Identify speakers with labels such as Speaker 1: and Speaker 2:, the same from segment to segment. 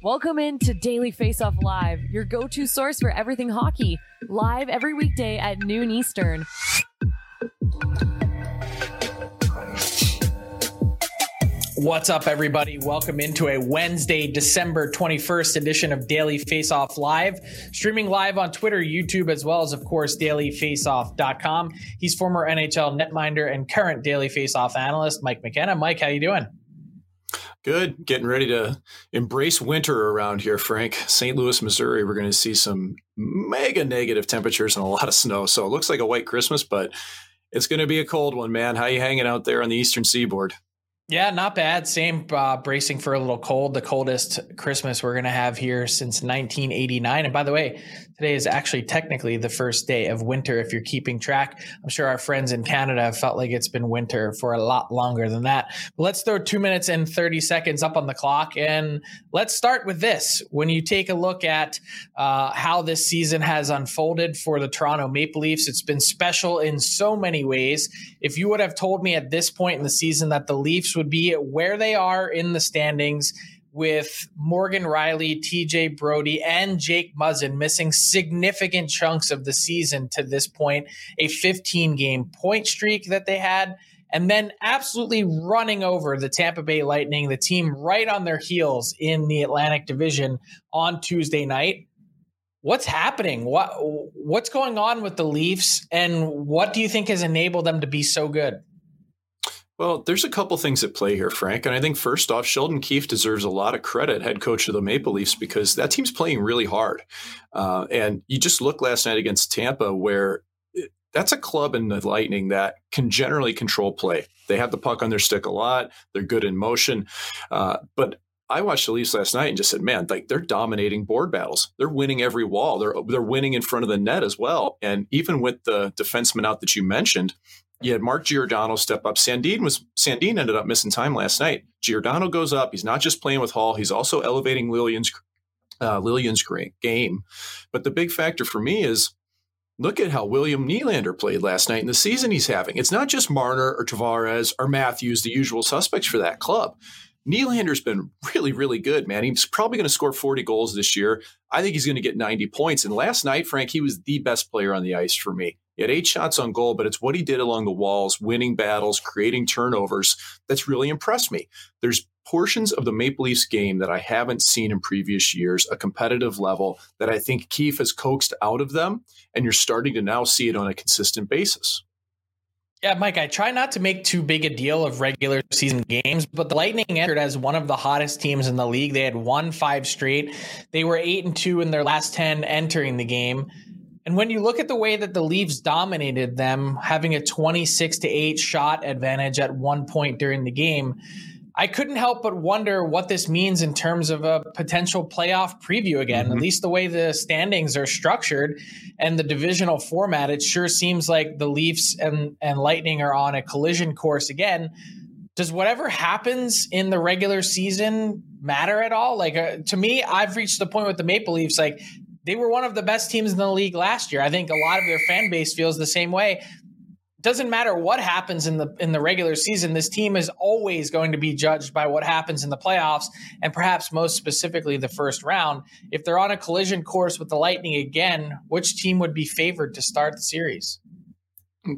Speaker 1: Welcome into Daily Face Off Live, your go to source for everything hockey, live every weekday at noon Eastern.
Speaker 2: What's up, everybody? Welcome into a Wednesday, December 21st edition of Daily Face Off Live, streaming live on Twitter, YouTube, as well as, of course, dailyfaceoff.com. He's former NHL netminder and current Daily Face Off analyst, Mike McKenna. Mike, how you doing?
Speaker 3: Good. Getting ready to embrace winter around here, Frank. St. Louis, Missouri, we're going to see some mega negative temperatures and a lot of snow. So it looks like a white Christmas, but it's going to be a cold one, man. How you hanging out there on the eastern seaboard?
Speaker 2: Yeah, not bad. Same uh, bracing for a little cold. The coldest Christmas we're going to have here since 1989. And by the way, today is actually technically the first day of winter if you're keeping track. I'm sure our friends in Canada have felt like it's been winter for a lot longer than that. But let's throw two minutes and 30 seconds up on the clock. And let's start with this. When you take a look at uh, how this season has unfolded for the Toronto Maple Leafs, it's been special in so many ways. If you would have told me at this point in the season that the Leafs would be where they are in the standings with Morgan Rielly, TJ Brodie, and Jake Muzzin missing significant chunks of the season to this point, a 15 game point streak that they had, and then absolutely running over the Tampa Bay Lightning, the team right on their heels in the Atlantic Division on Tuesday night. What's happening? What what's going on with the Leafs and what do you think has enabled them to be so good?
Speaker 3: Well, there's a couple things at play here, Frank. And I think first off, Sheldon Keefe deserves a lot of credit, head coach of the Maple Leafs, because that team's playing really hard. Uh, and you just look last night against Tampa, where that's a club in the Lightning that can generally control play. They have the puck on their stick a lot. They're good in motion. Uh, but I watched the Leafs last night and just said, man, like they're dominating board battles. They're winning every wall. They're they're winning in front of the net as well. And even with the defenseman out that you mentioned, you had Mark Giordano step up. Sandine was Sandin ended up missing time last night. Giordano goes up. He's not just playing with Hall. He's also elevating Liljegren's uh, Liljegren's game. But the big factor for me is look at how William Nylander played last night in the season he's having. It's not just Marner or Tavares or Matthews, the usual suspects for that club. Nylander's been really, really good, man. He's probably going to score 40 goals this year. I think he's going to get 90 points. And last night, Frank, he was the best player on the ice for me. He had eight shots on goal, but it's what he did along the walls, winning battles, creating turnovers, that's really impressed me. There's portions of the Maple Leafs game that I haven't seen in previous years, a competitive level that I think Keefe has coaxed out of them, and you're starting to now see it on a consistent basis.
Speaker 2: Yeah, Mike, I try not to make too big a deal of regular season games, but the Lightning entered as one of the hottest teams in the league. They had won five straight. They were eight and two in their last 10 entering the game. And when you look at the way that the Leafs dominated them, having a 26 to 8 shot advantage at one point during the game, I couldn't help but wonder what this means in terms of a potential playoff preview again. Mm-hmm. At least the way the standings are structured and the divisional format, it sure seems like the Leafs and, and Lightning are on a collision course again. Does whatever happens in the regular season matter at all? Like uh, to me, I've reached the point with the Maple Leafs. Like they were one of the best teams in the league last year. I think a lot of their fan base feels the same way. Doesn't matter what happens in the in the regular season this team is always going to be judged by what happens in the playoffs and perhaps most specifically the first round. If they're on a collision course with the lightning again which team would be favored to start the series?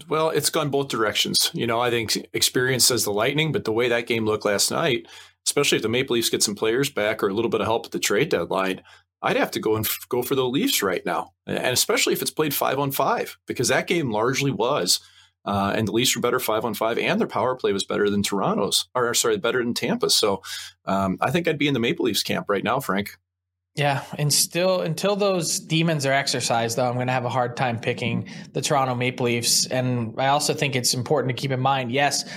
Speaker 3: Well it's gone both directions. You know i think experience says the lightning but the way that game looked last night especially if the maple leafs get some players back or a little bit of help at the trade deadline I'd have to go and f- go for the Leafs right now, and especially if it's played five on five, because that game largely was uh, and the Leafs were better five on five, and their power play was better than Toronto's, or sorry, better than Tampa's. So um, I think I'd be in the Maple Leafs camp right now, Frank.
Speaker 2: Yeah, and still until those demons are exercised, though, I'm going to have a hard time picking the Toronto Maple Leafs. And I also think it's important to keep in mind, yes,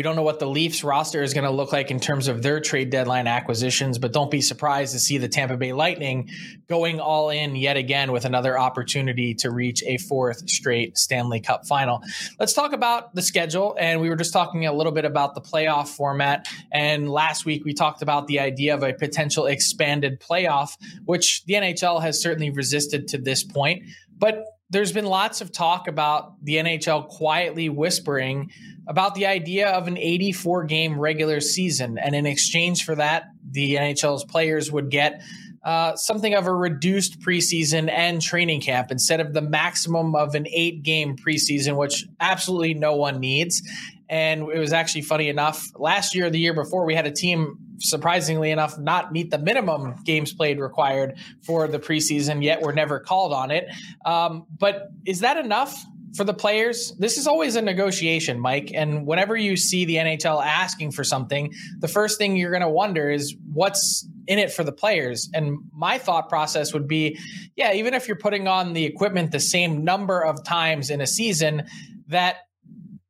Speaker 2: we don't know what the Leafs roster is going to look like in terms of their trade deadline acquisitions, but don't be surprised to see the Tampa Bay Lightning going all in yet again with another opportunity to reach a fourth straight Stanley Cup final. Let's talk about the schedule. And we were just talking a little bit about the playoff format. And last week we talked about the idea of a potential expanded playoff, which the NHL has certainly resisted to this point. But there's been lots of talk about the NHL quietly whispering about the idea of an 84 game regular season. And in exchange for that, the NHL's players would get uh, something of a reduced preseason and training camp instead of the maximum of an eight game preseason, which absolutely no one needs. And it was actually funny enough, last year, the year before, we had a team, surprisingly enough, not meet the minimum games played required for the preseason, yet we're never called on it. Um, but is that enough? for the players, this is always a negotiation, Mike. And whenever you see the NHL asking for something, the first thing you're going to wonder is what's in it for the players. And my thought process would be yeah, even if you're putting on the equipment the same number of times in a season, that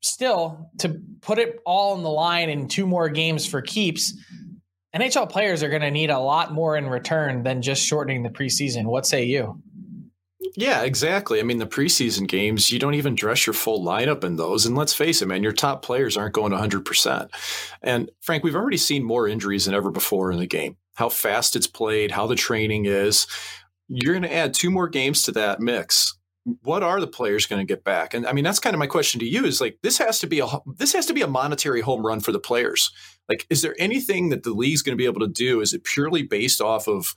Speaker 2: still to put it all on the line in two more games for keeps. NHL players are going to need a lot more in return than just shortening the preseason. What say you?
Speaker 3: Yeah, exactly. I mean, the preseason games, you don't even dress your full lineup in those. And let's face it, man, your top players aren't going 100%. And Frank, we've already seen more injuries than ever before in the game. How fast it's played, how the training is. You're going to add two more games to that mix. What are the players going to get back? And I mean, that's kind of my question to you is like, this has to be a, this has to be a monetary home run for the players. Like, is there anything that the league's going to be able to do? Is it purely based off of,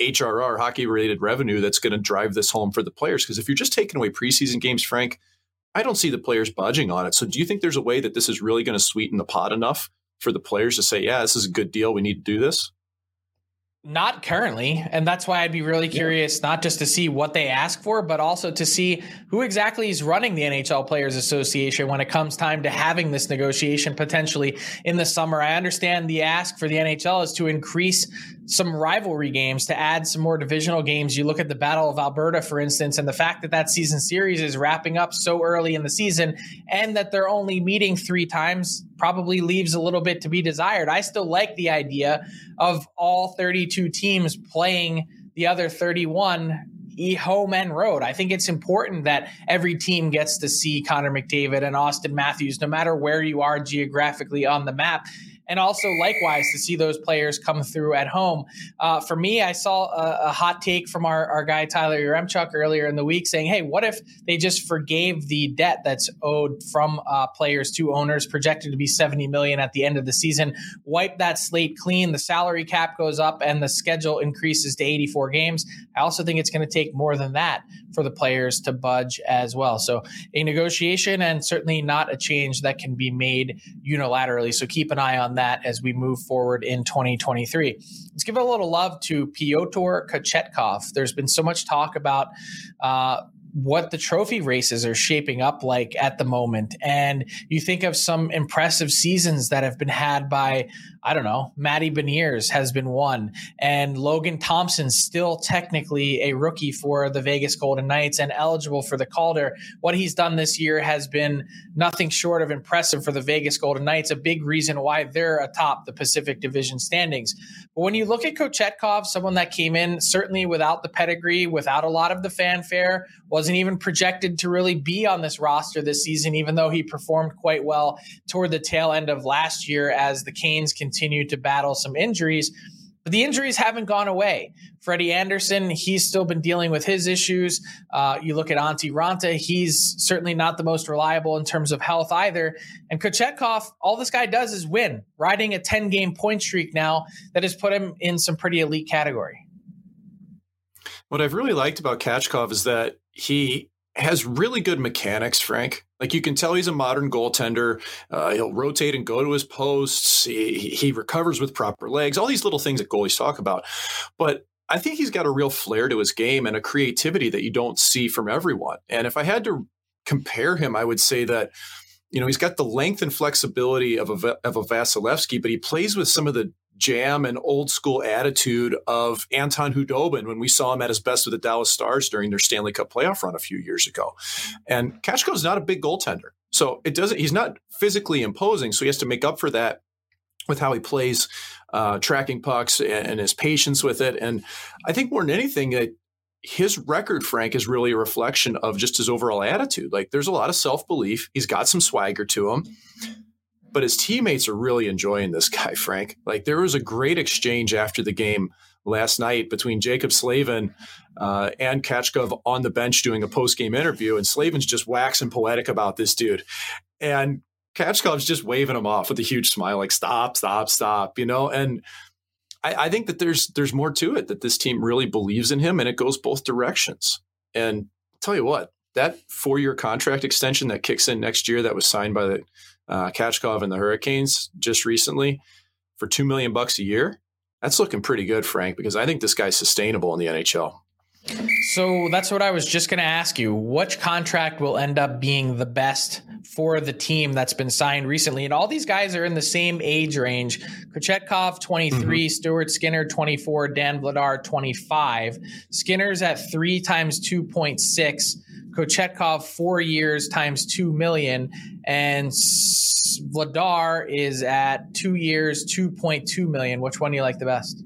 Speaker 3: HRR, hockey related revenue, that's going to drive this home for the players. Because if you're just taking away preseason games, Frank, I don't see the players budging on it. So do you think there's a way that this is really going to sweeten the pot enough for the players to say, yeah, this is a good deal. We need to do this?
Speaker 2: Not currently. And that's why I'd be really curious, yeah. not just to see what they ask for, but also to see who exactly is running the NHL Players Association when it comes time to having this negotiation potentially in the summer. I understand the ask for the NHL is to increase some rivalry games to add some more divisional games. You look at the Battle of Alberta, for instance, and the fact that that season series is wrapping up so early in the season and that they're only meeting three times probably leaves a little bit to be desired. I still like the idea of all 32 teams playing the other 31 home and road. I think it's important that every team gets to see Connor McDavid and Austin Matthews, no matter where you are geographically on the map and also likewise to see those players come through at home. Uh, for me, I saw a, a, hot take from our, our guy Tyler Yaremchuk earlier in the week saying, "Hey, what if they just forgave the debt that's owed from uh, players to owners, projected to be 70 million at the end of the season? Wipe that slate clean. The salary cap goes up, and the schedule increases to 84 games. I also think it's going to take more than that for the players to budge as well. So a negotiation, and certainly not a change that can be made unilaterally. So keep an eye on that as we move forward in 2023. Let's give a little love to Pyotr Kochetkov. There's been so much talk about uh, what the trophy races are shaping up like at the moment. And you think of some impressive seasons that have been had by, I don't know, Matty Beniers has been one, and Logan Thompson still technically a rookie for the Vegas Golden Knights and eligible for the Calder. What he's done this year has been nothing short of impressive for the Vegas Golden Knights, a big reason why they're atop the Pacific Division standings. But when you look at Kochetkov, someone that came in certainly without the pedigree, without a lot of the fanfare, wasn't even projected to really be on this roster this season, even though he performed quite well toward the tail end of last year as the Canes continued to battle some injuries. But the injuries haven't gone away. Freddie Andersen, he's still been dealing with his issues. Uh, you look at Antti Raanta, he's certainly not the most reliable in terms of health either. And Kochetkov, all this guy does is win, riding a 10 game point streak now that has put him in some pretty elite category.
Speaker 3: What I've really liked about Kachkov is that he has really good mechanics, Frank. Like you can tell he's a modern goaltender. Uh, he'll rotate and go to his posts. He, he recovers with proper legs, all these little things that goalies talk about. But I think he's got a real flair to his game and a creativity that you don't see from everyone. And if I had to compare him, I would say that you know he's got the length and flexibility of a of a Vasilevskiy, but he plays with some of the jam and old school attitude of Anton Khudobin when we saw him at his best with the Dallas Stars during their Stanley Cup playoff run a few years ago. And is not a big goaltender. So it doesn't he's not physically imposing, so he has to make up for that with how he plays uh, tracking pucks and, and his patience with it. And I think more than anything that his record, Frank, is really a reflection of just his overall attitude. Like there's a lot of self belief. He's got some swagger to him but his teammates are really enjoying this guy, Frank. Like there was a great exchange after the game last night between Jaccob Slavin uh, and Kachkov on the bench doing a post game interview, and Slavin's just waxing poetic about this dude, and Kachkov's just waving him off with a huge smile, like "Stop, stop, stop," you know, and. I, think that there's there's more to it that this team really believes in him and it goes both directions. And tell you what, that four year contract extension that kicks in next year that was signed by the uh, Kachkov and the Hurricanes just recently for two million bucks a year. That's looking pretty good, Frank, because I think this guy's sustainable in the NHL.
Speaker 2: So that's what I was just going to ask you. Which contract will end up being the best for the team that's been signed recently? And all these guys are in the same age range. Kochetkov, 23, mm-hmm. Stuart Skinner, 24, Dan Vladar, 25. Skinner's at three times 2.6. Kochetkov four years times two million, and Vladar is at two years, two point two million. Which one do you like the best?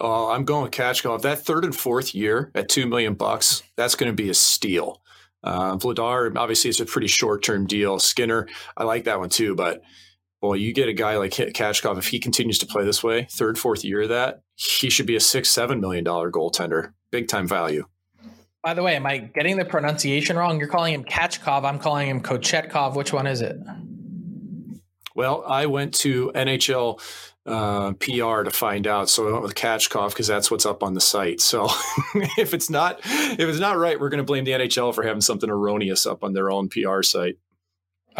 Speaker 3: Oh, I'm going with Kachkov. That third and fourth year at two million bucks, that's going to be a steal. Uh, Vladar, obviously, it's a pretty short term deal. Skinner, I like that one too, but boy, you get a guy like Kachkov, if he continues to play this way, third, fourth year of that, he should be a six, seven million dollar goaltender. Big time value.
Speaker 2: By the way, am I getting the pronunciation wrong? You're calling him Kachkov. I'm calling him Kochetkov. Which one is it?
Speaker 3: Well, I went to NHL uh, PR to find out, so I went with Kachkov because that's what's up on the site. So if it's not if it's not right, we're going to blame the NHL for having something erroneous up on their own PR site.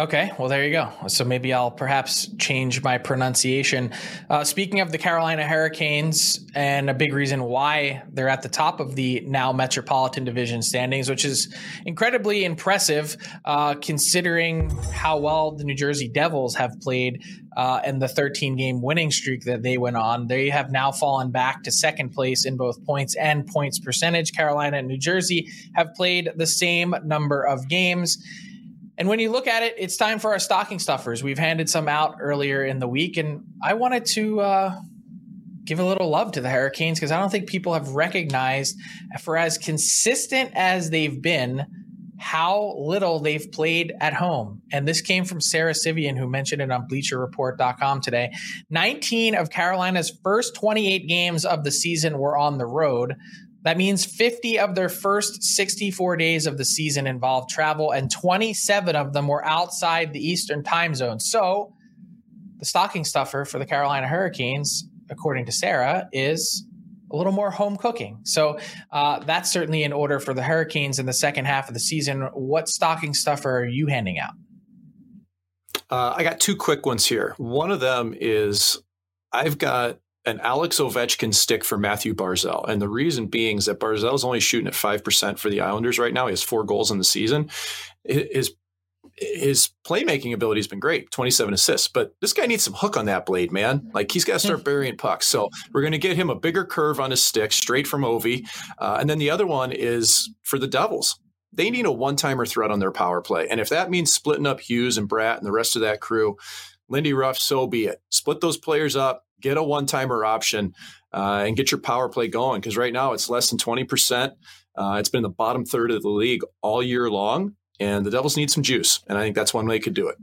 Speaker 2: Okay, well, there you go. So maybe I'll perhaps change my pronunciation. Uh, speaking of the Carolina Hurricanes, and a big reason why they're at the top of the now Metropolitan Division standings, which is incredibly impressive uh, considering how well the New Jersey Devils have played uh, and the 13 game winning streak that they went on. They have now fallen back to second place in both points and points percentage. Carolina and New Jersey have played the same number of games. And when you look at it, it's time for our stocking stuffers. We've handed some out earlier in the week, and I wanted to uh, give a little love to the Hurricanes because I don't think people have recognized, for as consistent as they've been, how little they've played at home. And this came from Sara Civian, who mentioned it on bleacherreport.com today. 19 of Carolina's first 28 games of the season were on the road. That means 50 of their first 64 days of the season involved travel, and 27 of them were outside the Eastern time zone. So, the stocking stuffer for the Carolina Hurricanes, according to Sarah, is a little more home cooking. So, uh, that's certainly in order for the Hurricanes in the second half of the season. What stocking stuffer are you handing out?
Speaker 3: Uh, I got two quick ones here. One of them is I've got an Alex Ovechkin stick for Mathew Barzal. And the reason being is that Barzal's only shooting at 5% for the Islanders right now. He has four goals in the season. His his playmaking ability has been great 27 assists but this guy needs some hook on that blade man. Like he's got to start burying pucks. So we're going to get him a bigger curve on his stick straight from ovi. Uh, and then the other one is for the devils. They need a one-timer threat on their power play. And if that means splitting up hughes and bratt and the rest of that crew lindy ruff so be it. Split those players up get a one-timer option uh, and get your power play going because right now it's less than 20% uh, it's been in the bottom third of the league all year long and the Devils need some juice, and I think that's one way they could do it.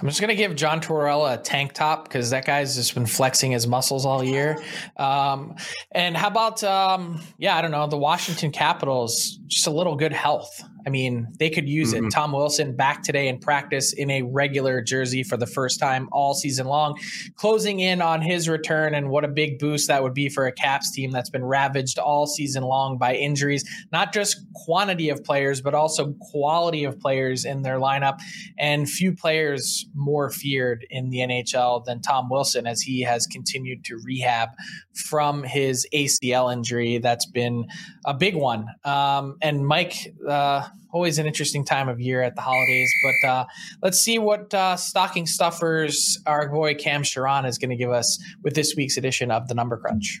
Speaker 2: I'm just gonna give John Tortorella a tank top because that guy's just been flexing his muscles all year. Um, and how about um, yeah, I don't know, the Washington Capitals, just a little good health. I mean, they could use mm-hmm. it. Tom Wilson back today in practice in a regular jersey for the first time all season long, closing in on his return. And what a big boost that would be for a Caps team that's been ravaged all season long by injuries, not just quantity of players, but also quality of players in their lineup. And few players more feared in the NHL than Tom Wilson as he has continued to rehab from his ACL injury. That's been a big one. Um, and Mike, uh, always an interesting time of year at the holidays. But uh, let's see what uh, stocking stuffers our boy Cam Charron is going to give us with this week's edition of the Number Crunch.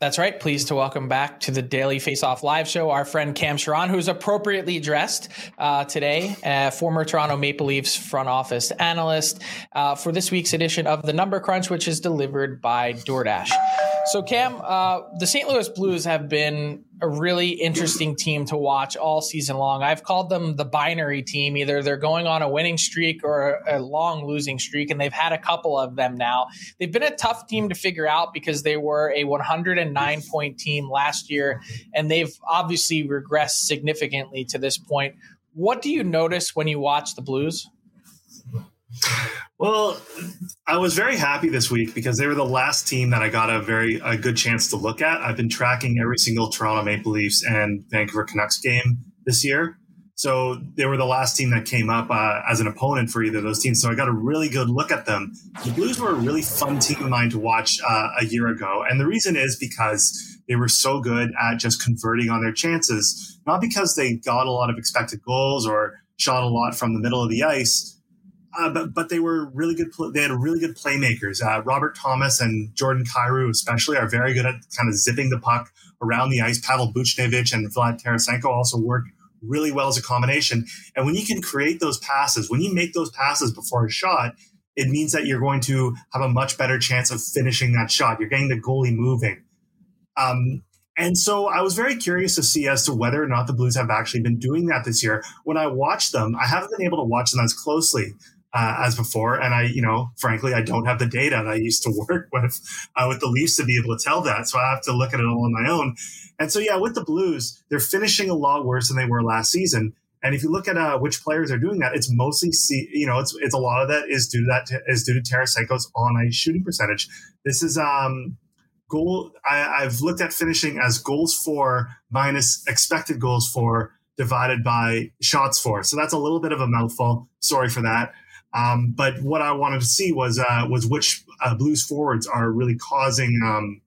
Speaker 2: That's right. Pleased to welcome back to the Daily Face Off Live Show our friend Cam Charron, who's appropriately dressed uh, today, uh, former Toronto Maple Leafs front office analyst, uh, for this week's edition of the Number Crunch, which is delivered by DoorDash. So, Cam, uh, the St. Louis Blues have been a really interesting team to watch all season long. I've called them the binary team. Either they're going on a winning streak or a long losing streak, and they've had a couple of them now. They've been a tough team to figure out because they were a 109 point team last year, and they've obviously regressed significantly to this point. What do you notice when you watch the Blues?
Speaker 4: Well, I was very happy this week because they were the last team that I got a very a good chance to look at. I've been tracking every single Toronto Maple Leafs and Vancouver Canucks game this year. So they were the last team that came up uh, as an opponent for either of those teams. So I got a really good look at them. The Blues were a really fun team of mine to watch uh, a year ago. And the reason is because they were so good at just converting on their chances, not because they got a lot of expected goals or shot a lot from the middle of the ice uh, but but they were really good. They had really good playmakers. Uh, Robert Thomas and Jordan Kyrou, especially, are very good at kind of zipping the puck around the ice. Pavel Buchnevich and Vlad Tarasenko also work really well as a combination. And when you can create those passes, when you make those passes before a shot, it means that you're going to have a much better chance of finishing that shot. You're getting the goalie moving. Um, and so I was very curious to see as to whether or not the Blues have actually been doing that this year. When I watched them, I haven't been able to watch them as closely uh, as before. And I, you know, frankly, I don't have the data I used to work with uh, with the Leafs to be able to tell that. So I have to look at it all on my own. And so, yeah, with the Blues, they're finishing a lot worse than they were last season. And if you look at uh, which players are doing that, it's mostly, see, you know, it's it's a lot of that is due to that is due to Tarasenko's on ice shooting percentage. This is um, goal. I, I've looked at finishing as goals for minus expected goals for divided by shots for. So that's a little bit of a mouthful. Sorry for that. Um, but what I wanted to see was uh, was which uh, Blues forwards are really causing um,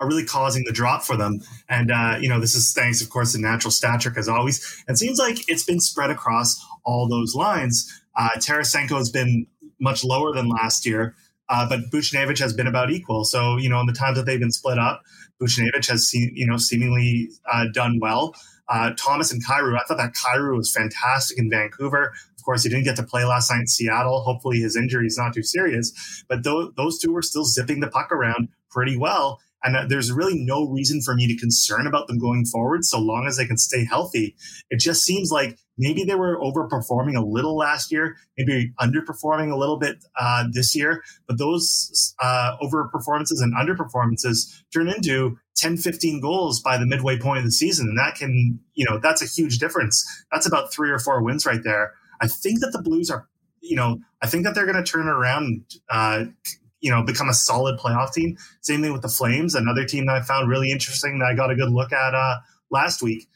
Speaker 4: are really causing the drop for them. And uh, you know, this is thanks, of course, to Natural Stat Trick as always. It seems like it's been spread across all those lines. Uh, Tarasenko has been much lower than last year, uh, but Buchnevich has been about equal. So you know, in the times that they've been split up, Buchnevich has seen you know seemingly uh, done well. Uh, Thomas and Kyrou, I thought that Kyrou was fantastic in Vancouver. Course, he didn't get to play last night in Seattle. Hopefully, his injury is not too serious. But th- those two were still zipping the puck around pretty well. And there's really no reason for me to concern about them going forward so long as they can stay healthy. It just seems like maybe they were overperforming a little last year, maybe underperforming a little bit uh, this year. But those uh, overperformances and underperformances turn into 10, 15 goals by the midway point of the season. And that can, you know, that's a huge difference. That's about three or four wins right there. I think that the Blues are, you know, I think that they're going to turn around uh, you know, become a solid playoff team. Same thing with the Flames, another team that I found really interesting that I got a good look at uh, last week.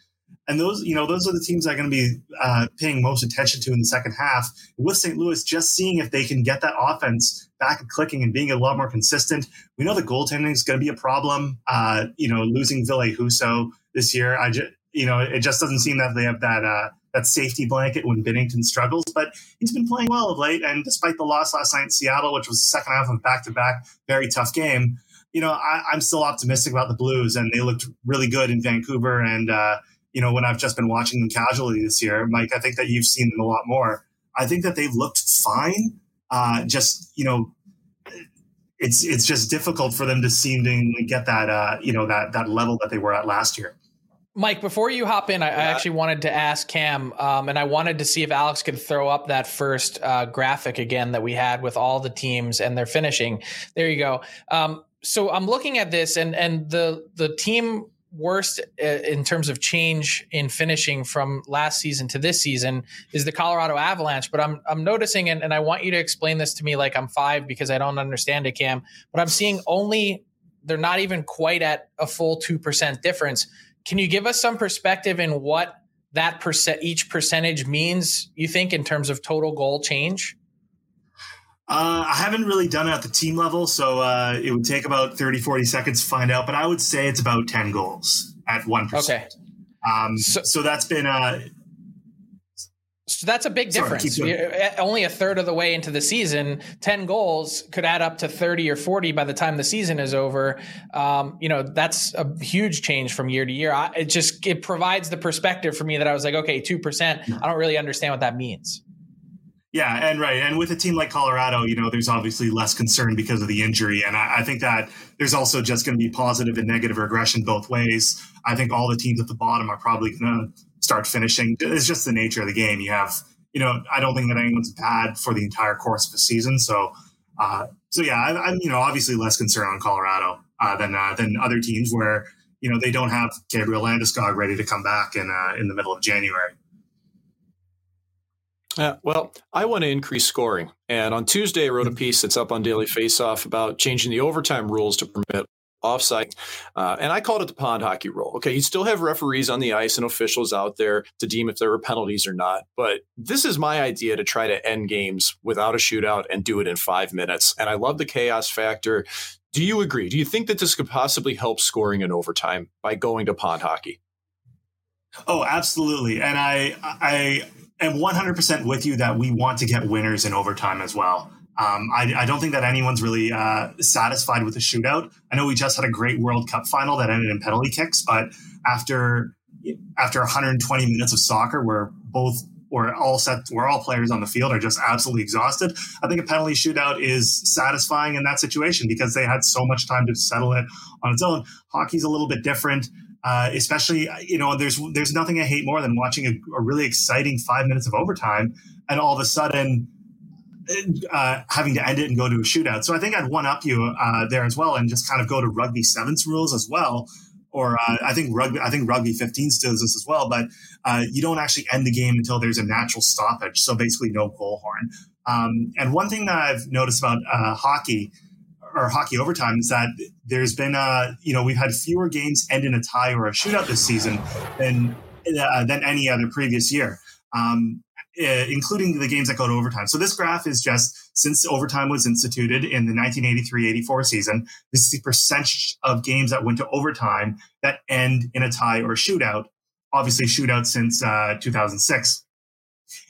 Speaker 4: And those, you know, those are the teams I'm going to be uh, paying most attention to in the second half. With St. Louis, just seeing if they can get that offense back and clicking and being a lot more consistent. We know the goaltending is going to be a problem. Uh, you know, losing Ville Husso this year, I just, you know, it just doesn't seem that they have that uh, that safety blanket when Binnington struggles. But he's been playing well of late, and despite the loss last night in Seattle, which was the second half of back to back, very tough game. You know, I, am still optimistic about the Blues, and they looked really good in Vancouver. And uh, you know, when I've just been watching them casually this year, Mike, I think that you've seen them a lot more. I think that they've looked fine. Uh, just you know, it's it's just difficult for them to seem to get that uh, you know that that level that they were at last year.
Speaker 2: Mike, before you hop in, I, yeah. I actually wanted to ask Cam, um, and I wanted to see if Alex could throw up that first uh, graphic again that we had with all the teams and their finishing. There you go. Um, so I'm looking at this, and and the the team worst uh, in terms of change in finishing from last season to this season is the Colorado Avalanche. But I'm I'm noticing, and, and I want you to explain this to me like I'm five because I don't understand it, Cam. But I'm seeing only they're not even quite at a full two percent difference can you give us some perspective in what that percent each percentage means? You think in terms of total goal change?
Speaker 4: Uh, I haven't really done it at the team level, so uh, it would take about 30, 40 seconds to find out. But I would say it's about 10 goals at 1%. Okay. Um, so, so, that's been uh,
Speaker 2: so that's a big difference. Sorry, only a third of the way into the season, 10 goals could add up to 30 or 40 by the time the season is over. Um, you know, that's a huge change from year to year. I, it just, it provides the perspective for me that I was like, okay, 2%. I don't really understand what that means.
Speaker 4: Yeah, and right. And with a team like Colorado, you know, there's obviously less concern because of the injury. And I, I think that there's also just going to be positive and negative regression both ways. I think all the teams at the bottom are probably going to start finishing. It's just the nature of the game. You have, you know, I don't think that anyone's bad for the entire course of the season. So, uh, so yeah, I, am you know obviously less concerned on Colorado uh, than uh, than other teams where you know they don't have Gabriel Landeskog ready to come back in uh, in the middle of January.
Speaker 3: Uh, well, I want to increase scoring. And on Tuesday, I wrote a piece that's up on Daily Faceoff about changing the overtime rules to permit offside. Uh, and I called it the pond hockey rule. Okay, you still have referees on the ice and officials out there to deem if there were penalties or not. But this is my idea to try to end games without a shootout and do it in five minutes. And I love the chaos factor. Do you agree? Do you think that this could possibly help scoring in overtime by going to pond hockey?
Speaker 4: Oh, absolutely. And I I am 100% with you that we want to get winners in overtime as well. Um, I, I, don't think that anyone's really uh, satisfied with the shootout. I know we just had a great World Cup final that ended in penalty kicks, but after after 120 minutes of soccer, where both or all set, where all players on the field are just absolutely exhausted, I think a penalty shootout is satisfying in that situation because they had so much time to settle it on its own. Hockey's a little bit different. Uh, especially, you know, there's there's nothing I hate more than watching a, a really exciting five minutes of overtime, and all of a sudden uh, having to end it and go to a shootout. So I think I'd one up you uh, there as well, and just kind of go to rugby sevens rules as well. Or uh, I think rugby, I think rugby 15s does this as well, but uh, you don't actually end the game until there's a natural stoppage. So basically, no goal horn. Um, and one thing that I've noticed about uh, hockey or hockey overtime is that there's been a you know we've had fewer games end in a tie or a shootout this season than uh, than any other previous year. Um, uh, including the games that go to overtime. So this graph is just since overtime was instituted in the 1983-84 season, this is the percentage of games that went to overtime that end in a tie or a shootout. Obviously, shootout since uh, 2006.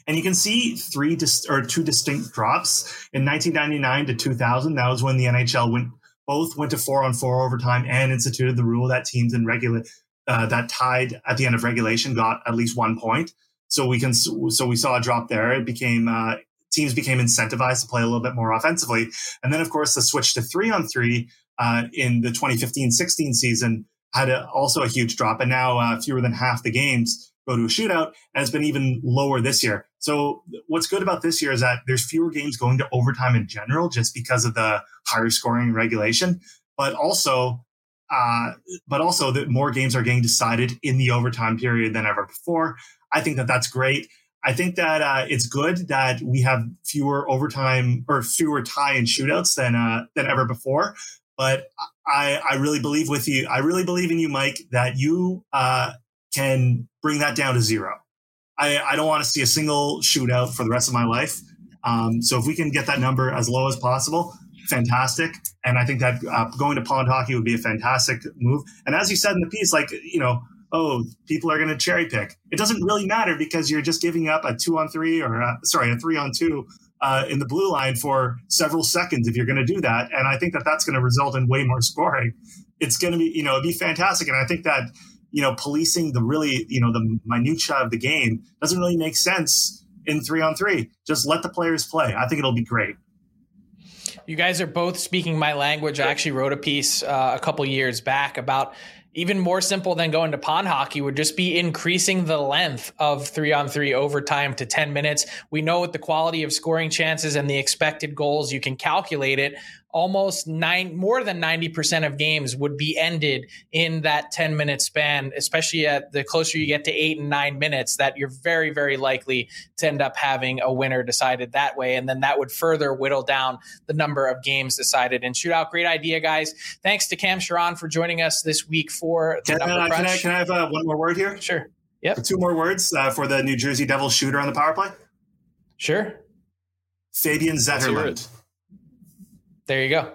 Speaker 4: And you can see three dis- or two distinct drops in 1999 to 2000. That was when the NHL went both went to four on four overtime and instituted the rule that teams in regular uh, that tied at the end of regulation got at least one point. So we can so we saw a drop there. It became uh, teams became incentivized to play a little bit more offensively, and then of course the switch to three on three uh, in the 2015-16 season had a, also a huge drop, and now uh, fewer than half the games go to a shootout, it's been even lower this year. So what's good about this year is that there's fewer games going to overtime in general, just because of the higher scoring regulation, but also uh, but also that more games are getting decided in the overtime period than ever before. I think that that's great. I think that uh, it's good that we have fewer overtime or fewer tie and shootouts than uh, than ever before. But I, I really believe with you. I really believe in you, Mike, that you uh, can bring that down to zero. I, I don't want to see a single shootout for the rest of my life. Um, so if we can get that number as low as possible, fantastic. And I think that uh, going to pond hockey would be a fantastic move. And as you said in the piece, like you know, oh, people are going to cherry pick. It doesn't really matter because you're just giving up a two on three or a, sorry, a three on two uh, in the blue line for several seconds if you're going to do that. And I think that that's going to result in way more scoring. It's going to be, you know, it'd be fantastic. And I think that, you know, policing the really, you know, the minutia of the game doesn't really make sense in three on three. Just let the players play. I think it'll be great.
Speaker 2: You guys are both speaking my language. I actually wrote a piece uh, a couple years back about even more simple than going to pond hockey would just be increasing the length of three on three overtime to 10 minutes. We know with the quality of scoring chances and the expected goals, you can calculate it almost nine more than 90% of games would be ended in that 10 minute span especially at the closer you get to eight and nine minutes that you're very very likely to end up having a winner decided that way. And then that would further whittle down the number of games decided in shootout. Great idea guys. Thanks to cam Charron for joining us this week for
Speaker 4: can, uh, can, I, can I have uh, one more word here?
Speaker 2: Sure. Yeah
Speaker 4: two more words uh, for the new jersey devils shooter on the power play?
Speaker 2: Sure.
Speaker 4: Fabian zetterlund
Speaker 2: there you go.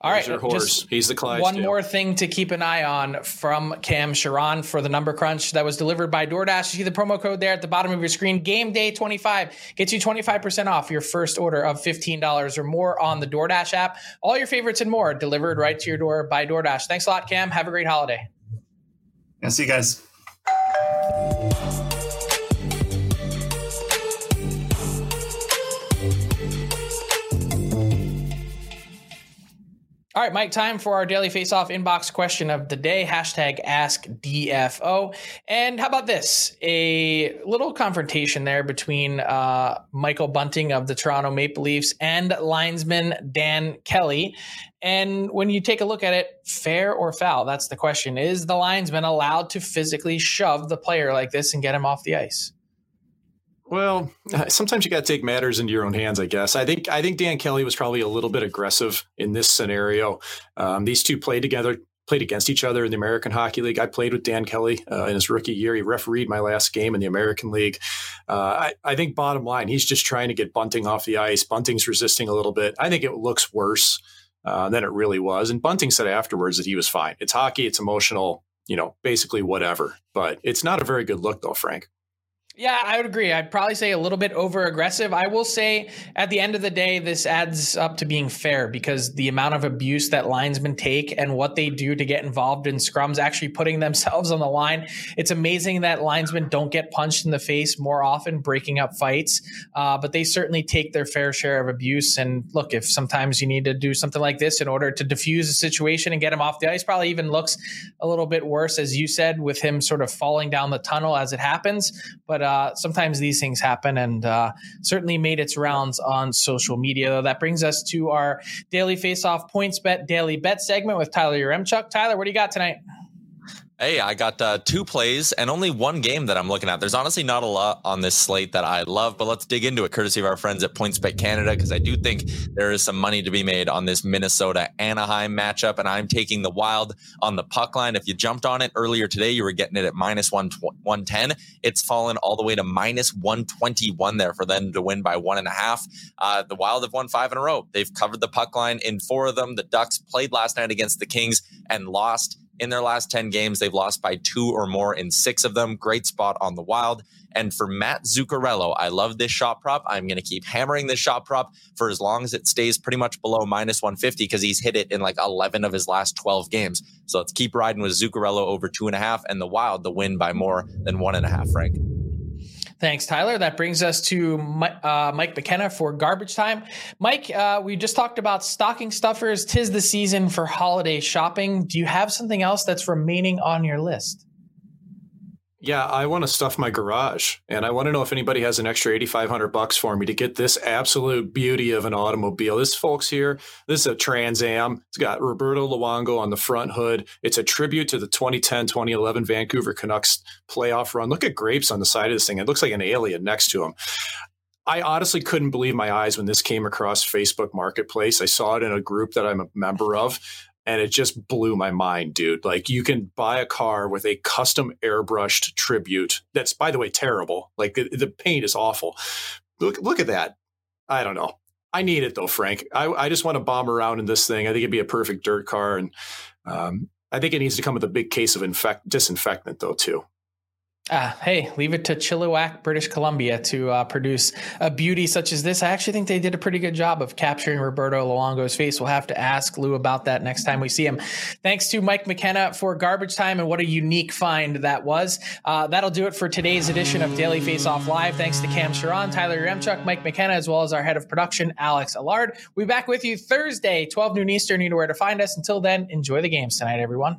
Speaker 2: All right,
Speaker 3: your uh, horse. He's the Clyde.
Speaker 2: One more thing to keep an eye on from Cam Charron for the number crunch that was delivered by DoorDash. You see the promo code there at the bottom of your screen. Game Day 25 gets you 25% off your first order of $15 or more on the DoorDash app. All your favorites and more delivered right to your door by DoorDash. Thanks a lot, Cam. Have a great holiday.
Speaker 4: Yeah, see you guys.
Speaker 2: All right, Mike, time for our daily face-off inbox question of the day. Hashtag ask DFO. And how about this? A little confrontation there between uh, Michael Bunting of the Toronto Maple Leafs and linesman Dan Kelly. And when you take a look at it, fair or foul? That's the question. Is the linesman allowed to physically shove the player like this and get him off the ice?
Speaker 3: Well, uh, sometimes you got to take matters into your own hands, I guess. I think I think Dan Kelly was probably a little bit aggressive in this scenario. Um, these two played together, played against each other in the American Hockey League. I played with Dan Kelly uh, in his rookie year. He refereed my last game in the American League. Uh, I, I, think bottom line, he's just trying to get Bunting off the ice. Bunting's resisting a little bit. I think it looks worse uh, than it really was. And Bunting said afterwards that he was fine. It's hockey. It's emotional. You know, basically whatever. But it's not a very good look, though, Frank.
Speaker 2: Yeah, I would agree. I'd probably say a little bit over aggressive. I will say at the end of the day, this adds up to being fair because the amount of abuse that linesmen take and what they do to get involved in scrums, actually putting themselves on the line. It's amazing that linesmen don't get punched in the face more often, breaking up fights, uh, but they certainly take their fair share of abuse. And look, if sometimes you need to do something like this in order to diffuse a situation and get him off the ice, probably even looks a little bit worse, as you said, with him sort of falling down the tunnel as it happens. But uh, sometimes these things happen and uh, certainly made its rounds on social media. That brings us to our daily face off points bet daily bet segment with Tyler Yaremchuk. Tyler, what do you got tonight?
Speaker 5: Hey, I got uh, two plays and only one game that I'm looking at. There's honestly not a lot on this slate that I love, but let's dig into it, courtesy of our friends at PointsBet Canada, because I do think there is some money to be made on this Minnesota Anaheim matchup, and I'm taking the Wild on the puck line. If you jumped on it earlier today, you were getting it at minus one one ten. It's fallen all the way to minus one twenty one there for them to win by one and a half. Uh, the Wild have won five in a row. They've covered the puck line in four of them. The Ducks played last night against the Kings and lost in their last 10 games. They've lost by two or more in six of them. Great spot on the wild. And for Matt Zuccarello, I love this shot prop. I'm going to keep hammering this shot prop for as long as it stays pretty much below minus 150 because he's hit it in like 11 of his last 12 games. So let's keep riding with Zuccarello over two and a half and the Wild the win by more than one and a half, Frank.
Speaker 2: Thanks, Tyler. That brings us to uh, Mike McKenna for garbage time. Mike, uh, we just talked about stocking stuffers. Tis the season for holiday shopping. Do you have something else that's remaining on your list?
Speaker 3: Yeah, I want to stuff my garage, and I want to know if anybody has an extra eighty five hundred bucks for me to get this absolute beauty of an automobile. This folks here, this is a Trans Am. It's got Roberto Luongo on the front hood. It's a tribute to the 2010-2011 Vancouver Canucks playoff run. Look at grapes on the side of this thing. It looks like an alien next to him. I honestly couldn't believe my eyes when this came across Facebook Marketplace. I saw it in a group that I'm a member of and it just blew my mind, dude. Like you can buy a car with a custom airbrushed tribute. That's by the way terrible. Like the paint is awful. Look look at that. I don't know. I need it though, Frank. I, I just want to bomb around in this thing. I think it'd be a perfect dirt car, and um, I think it needs to come with a big case of infect disinfectant though too.
Speaker 2: Uh, hey, leave it to Chilliwack, British Columbia to uh, produce a beauty such as this. I actually think they did a pretty good job of capturing Roberto Luongo's face. We'll have to ask Lou about that next time we see him. Thanks to Mike McKenna for garbage time and what a unique find that was. Uh, that'll do it for today's edition of Daily Face Off Live. Thanks to Cam Charron, Tyler Yaremchuk, Mike McKenna, as well as our head of production, Alex Allard. We'll be back with you Thursday, 12 noon Eastern. You know where to find us. Until then, enjoy the games tonight, everyone.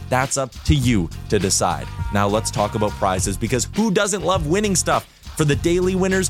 Speaker 5: That's up to you to decide. Now let's talk about prizes because who doesn't love winning stuff? For the daily winners,